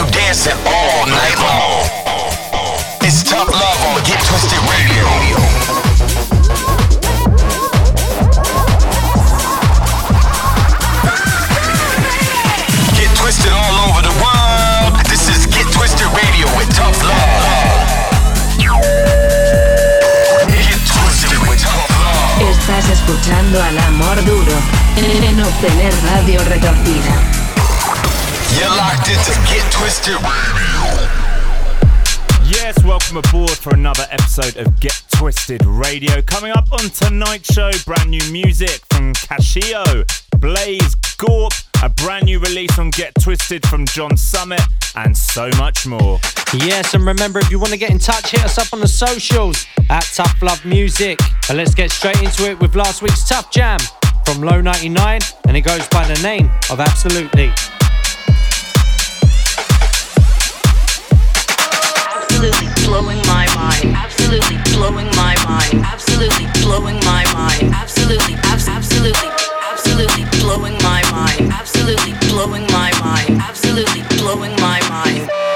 you dancing all night long. It's tough love on Get Twisted Radio. twisted all over the world. This is Get Twisted Radio with Tough Love. Get Twisted with Tough Love. Estás escuchando al amor duro en obtener radio retorcida. You're locked into Get Twisted Radio. Yes, welcome aboard for another episode of Get Twisted Radio. Coming up on tonight's show, brand new music from Cashio, Blaze, Gorp, a brand new release on Get Twisted from John Summit, and so much more. Yes, and remember, if you want to get in touch, hit us up on the socials at Tough Love Music. And let's get straight into it with last week's Tough Jam from Low 99, and it goes by the name of Absolutely. Absolutely blowing my mind. Absolutely blowing my mind. Absolutely blowing my mind. Absolutely, abs- absolutely, absolutely blowing my mind. Absolutely blowing my mind. Absolutely blowing my mind.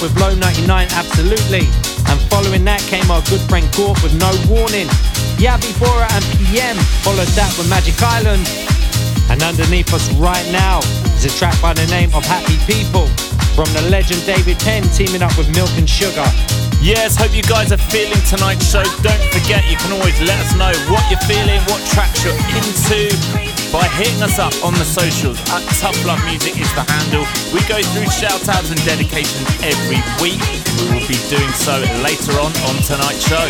With Low 99, absolutely. And following that came our good friend Gorp with No Warning. Yavi Bora and PM followed that with Magic Island. And underneath us right now is a track by the name of Happy People from the legend David Penn teaming up with Milk and Sugar. Yes, hope you guys are feeling tonight's show. Don't forget, you can always let us know what you're feeling, what tracks you're into by hitting us up on the socials at Tough Love Music is the handle. We go through shout outs and dedications every week. We will be doing so later on on tonight's show.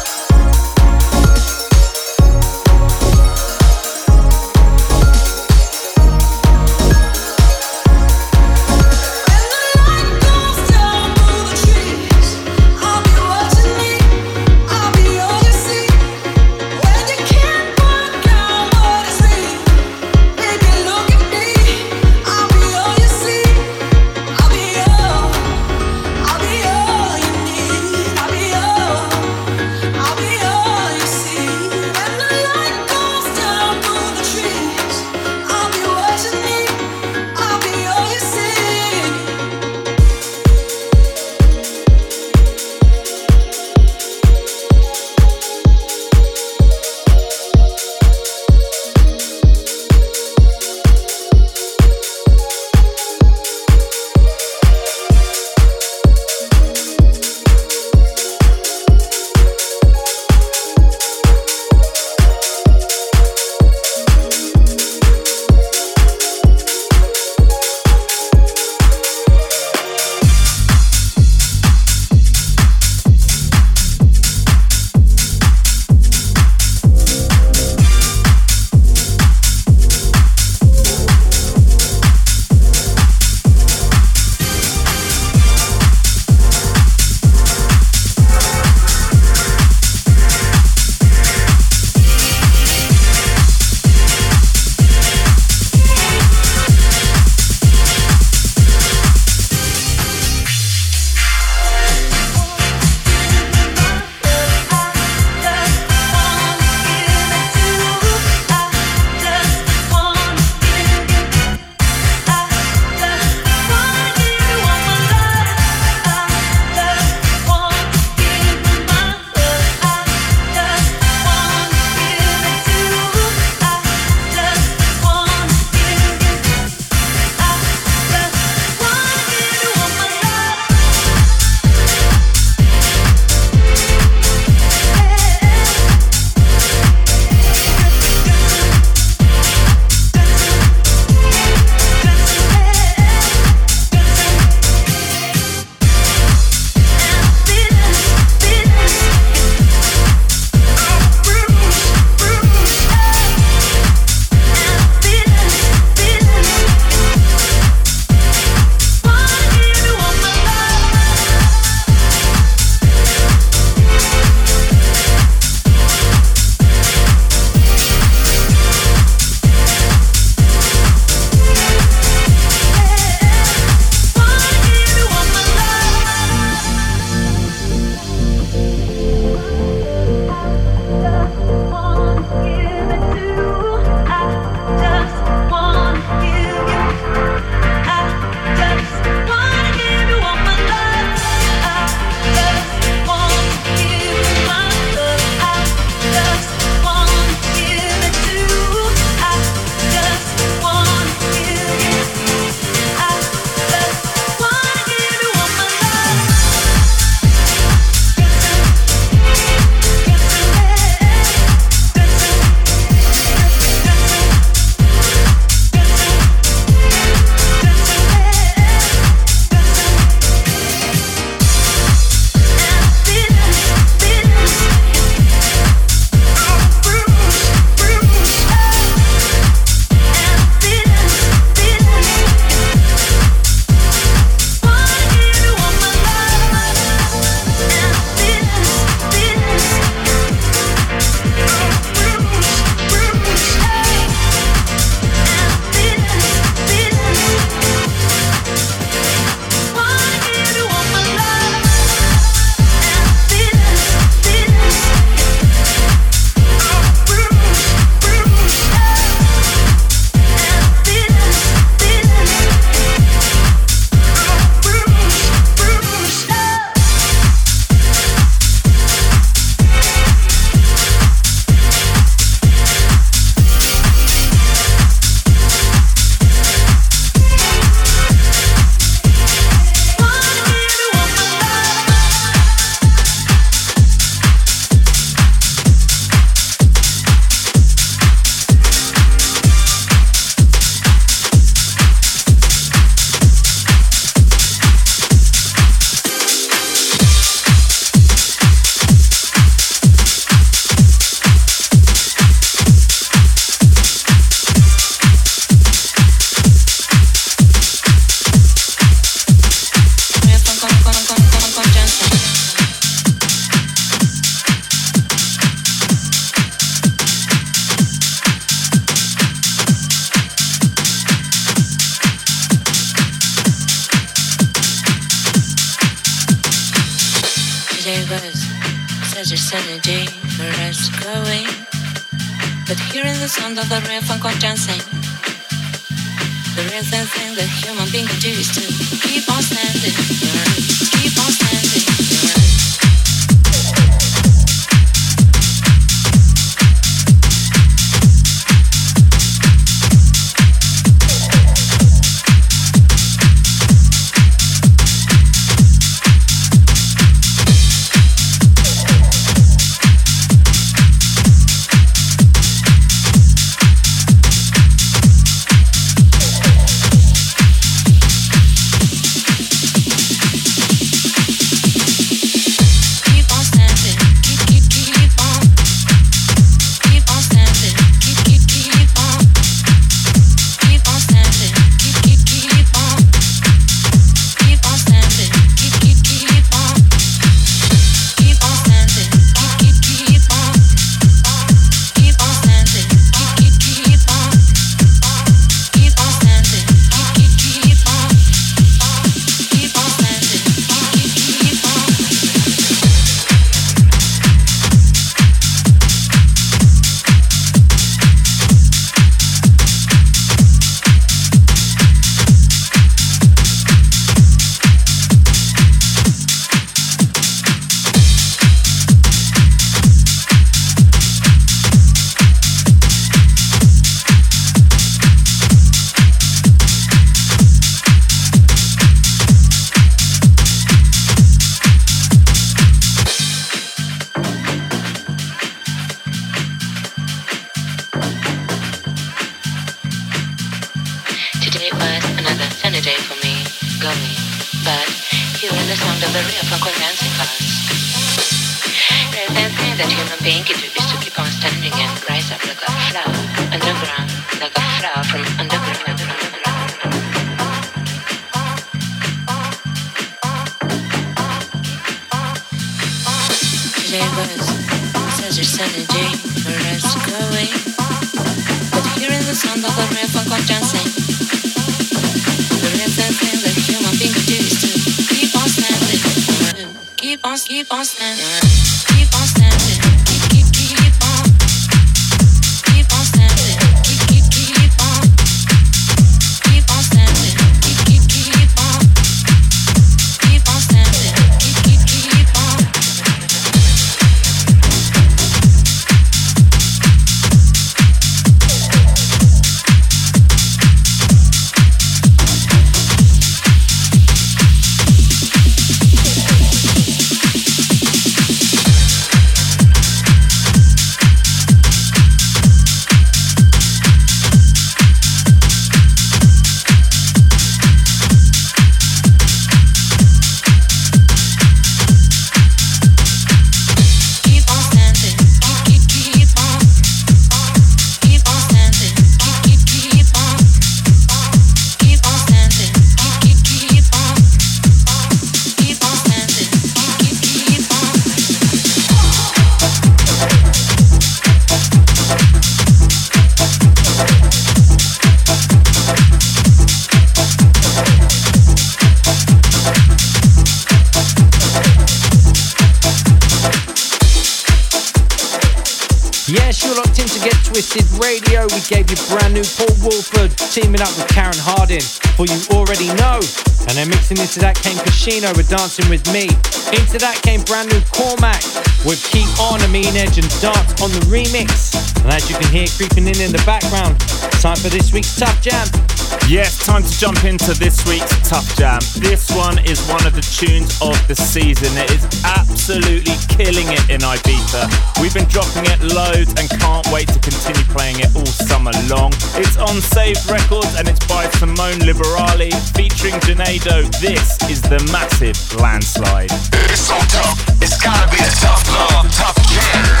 Teaming up with Karen Harding, for you already know. And then mixing into that came Casino with Dancing With Me. Into that came brand new Cormac with Keep On, A Mean Edge and Dance on the remix. And as you can hear creeping in in the background, time for this week's Tough Jam. Yes, time to jump into this week's Tough Jam. This one is one of the tunes of the season. It is absolutely killing it in Ibiza. We've been dropping it loads and can't wait to continue playing it all summer long. It's on Saved Records and it's by Simone Liberali featuring Janado. This is the massive landslide. It's so tough, it's gotta be the tough love, tough jam.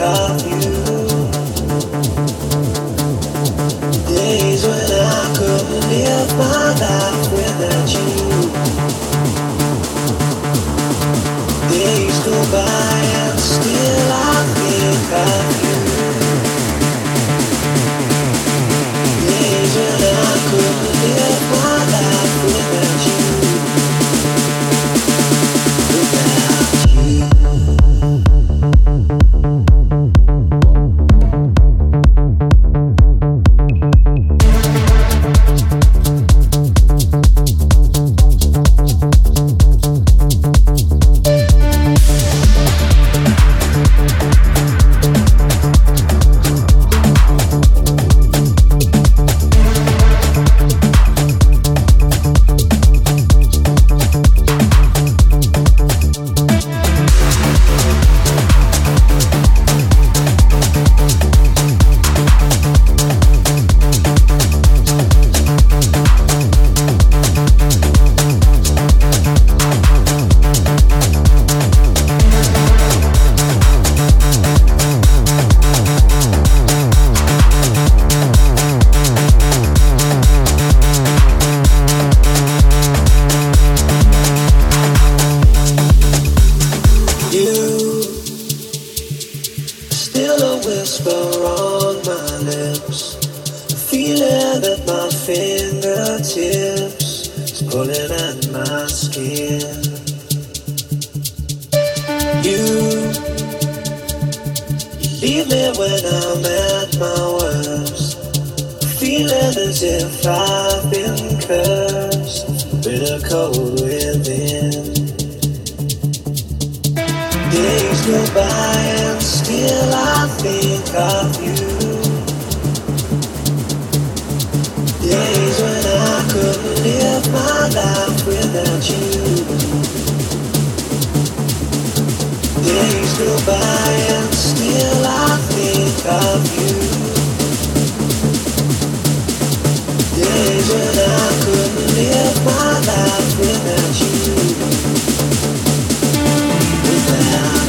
Of you. A cold within. Days go by and still I think of you. Days when I couldn't live my life without you. Days go by and still I think of you. Days when I couldn't Without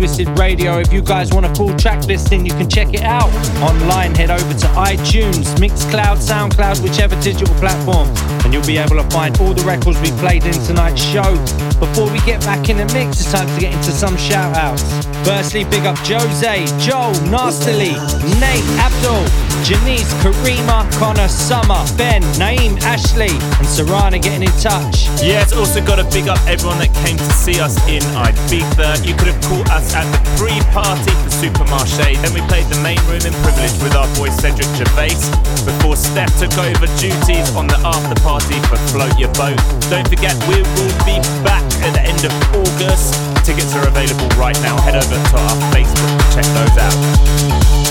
Twisted Radio. If you guys want a full track listing, you can check it out online. Head over to iTunes, Mixcloud, Soundcloud, whichever digital platform, and you'll be able to find all the records we played in tonight's show. Before we get back in the mix, it's time to get into some shout outs. Firstly, big up Jose, Joe, Nastily, Nate, Abdul, Janice, Karima, Connor, Summer, Ben, Naeem, Ashley, and Sarana getting in touch. Yes, also got to big up everyone that came to see us in Ibiza. You could have caught us at the pre-party Supermartxé. Then we played the main room in Privilege with our boy Cedric Gervais before Steph took over duties on the after party for Float Your Boat. Don't forget, we will be back at the end of August. Tickets are available right now. Head over to our Facebook to check those out.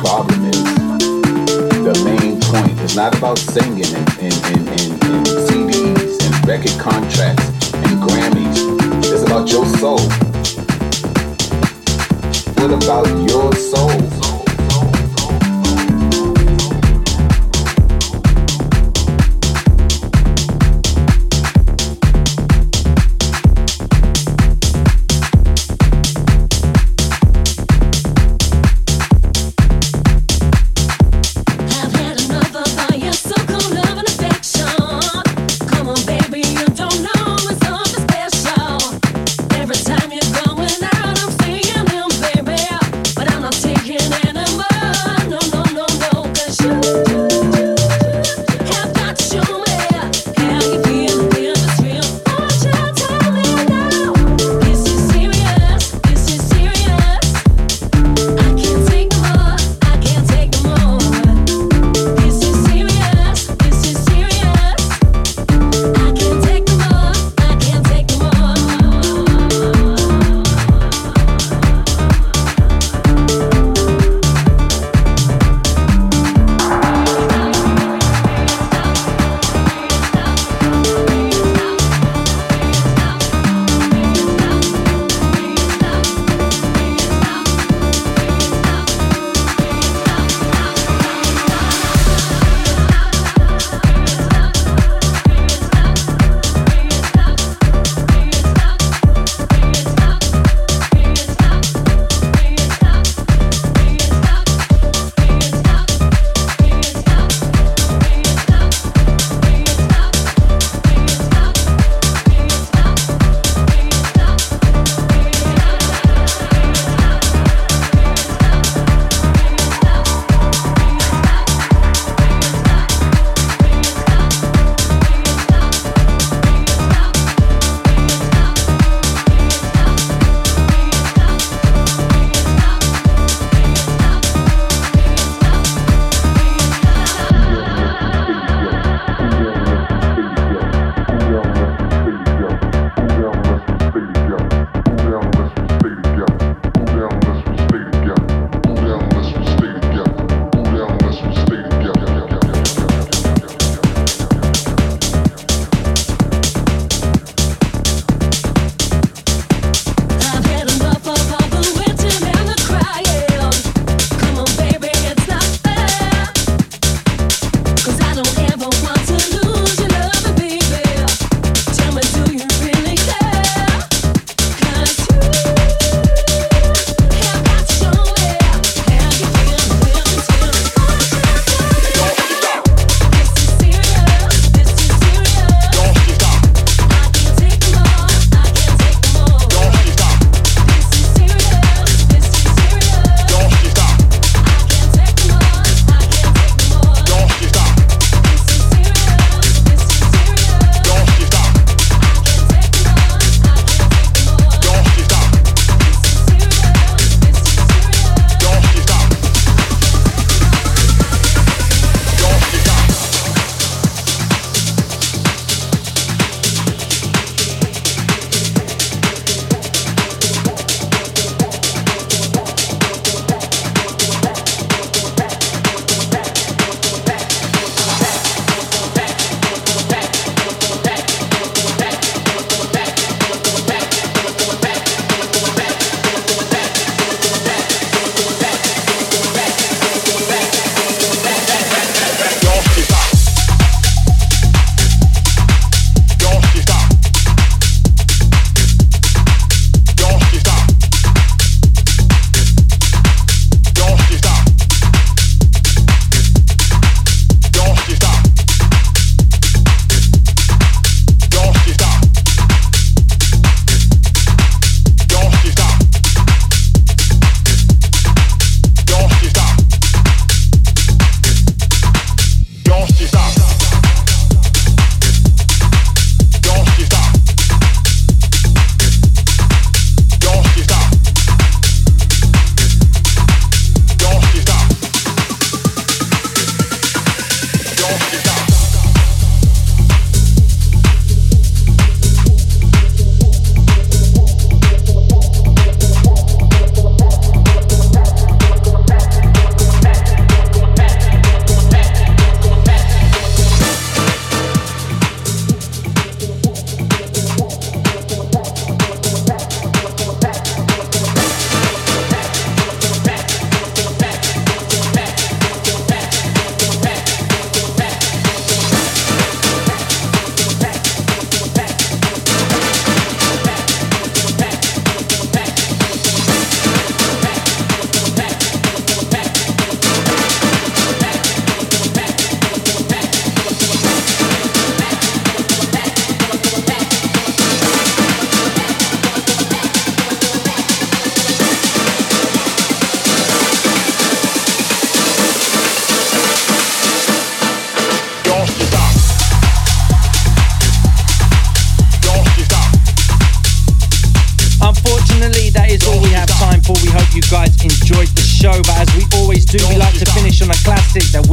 problem is. The main point is not about singing and, and, and, and, and CDs and record contracts and Grammys. It's about your soul. What about your soul?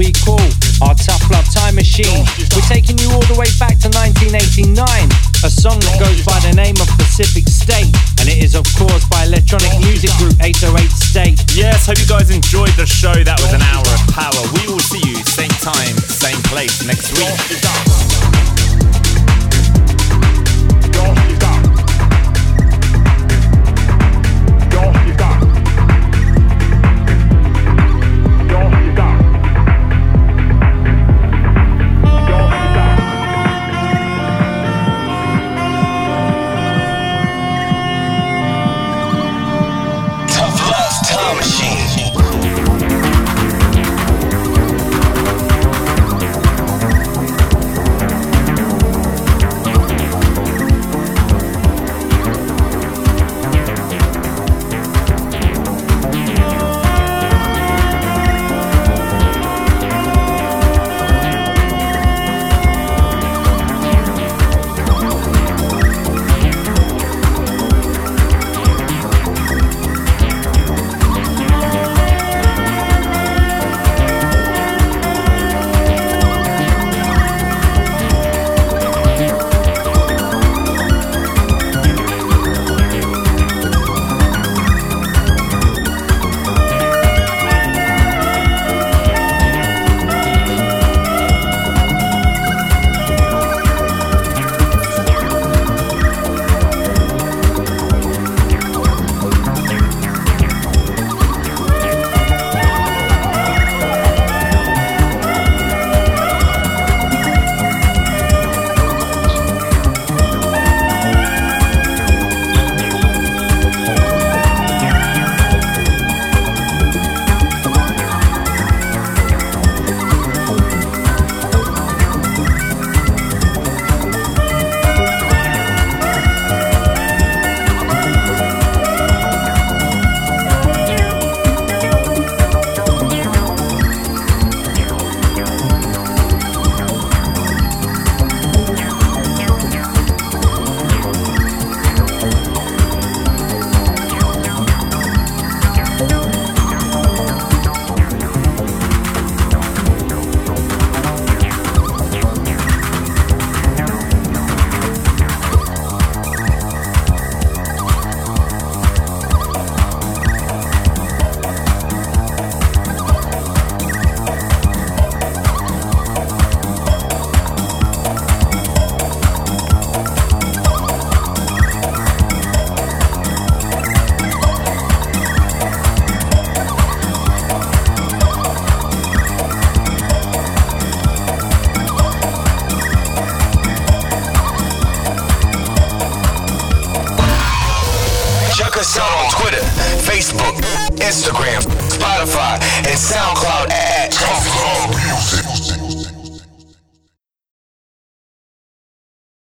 We call our Tough Love Time Machine. We're taking you all the way back to 1989, a song that goes by the name of Pacific State, and it is, of course, by electronic music group 808 State. Yes, hope you guys enjoyed the show. That was an hour of power. We will see you same time, same place next week.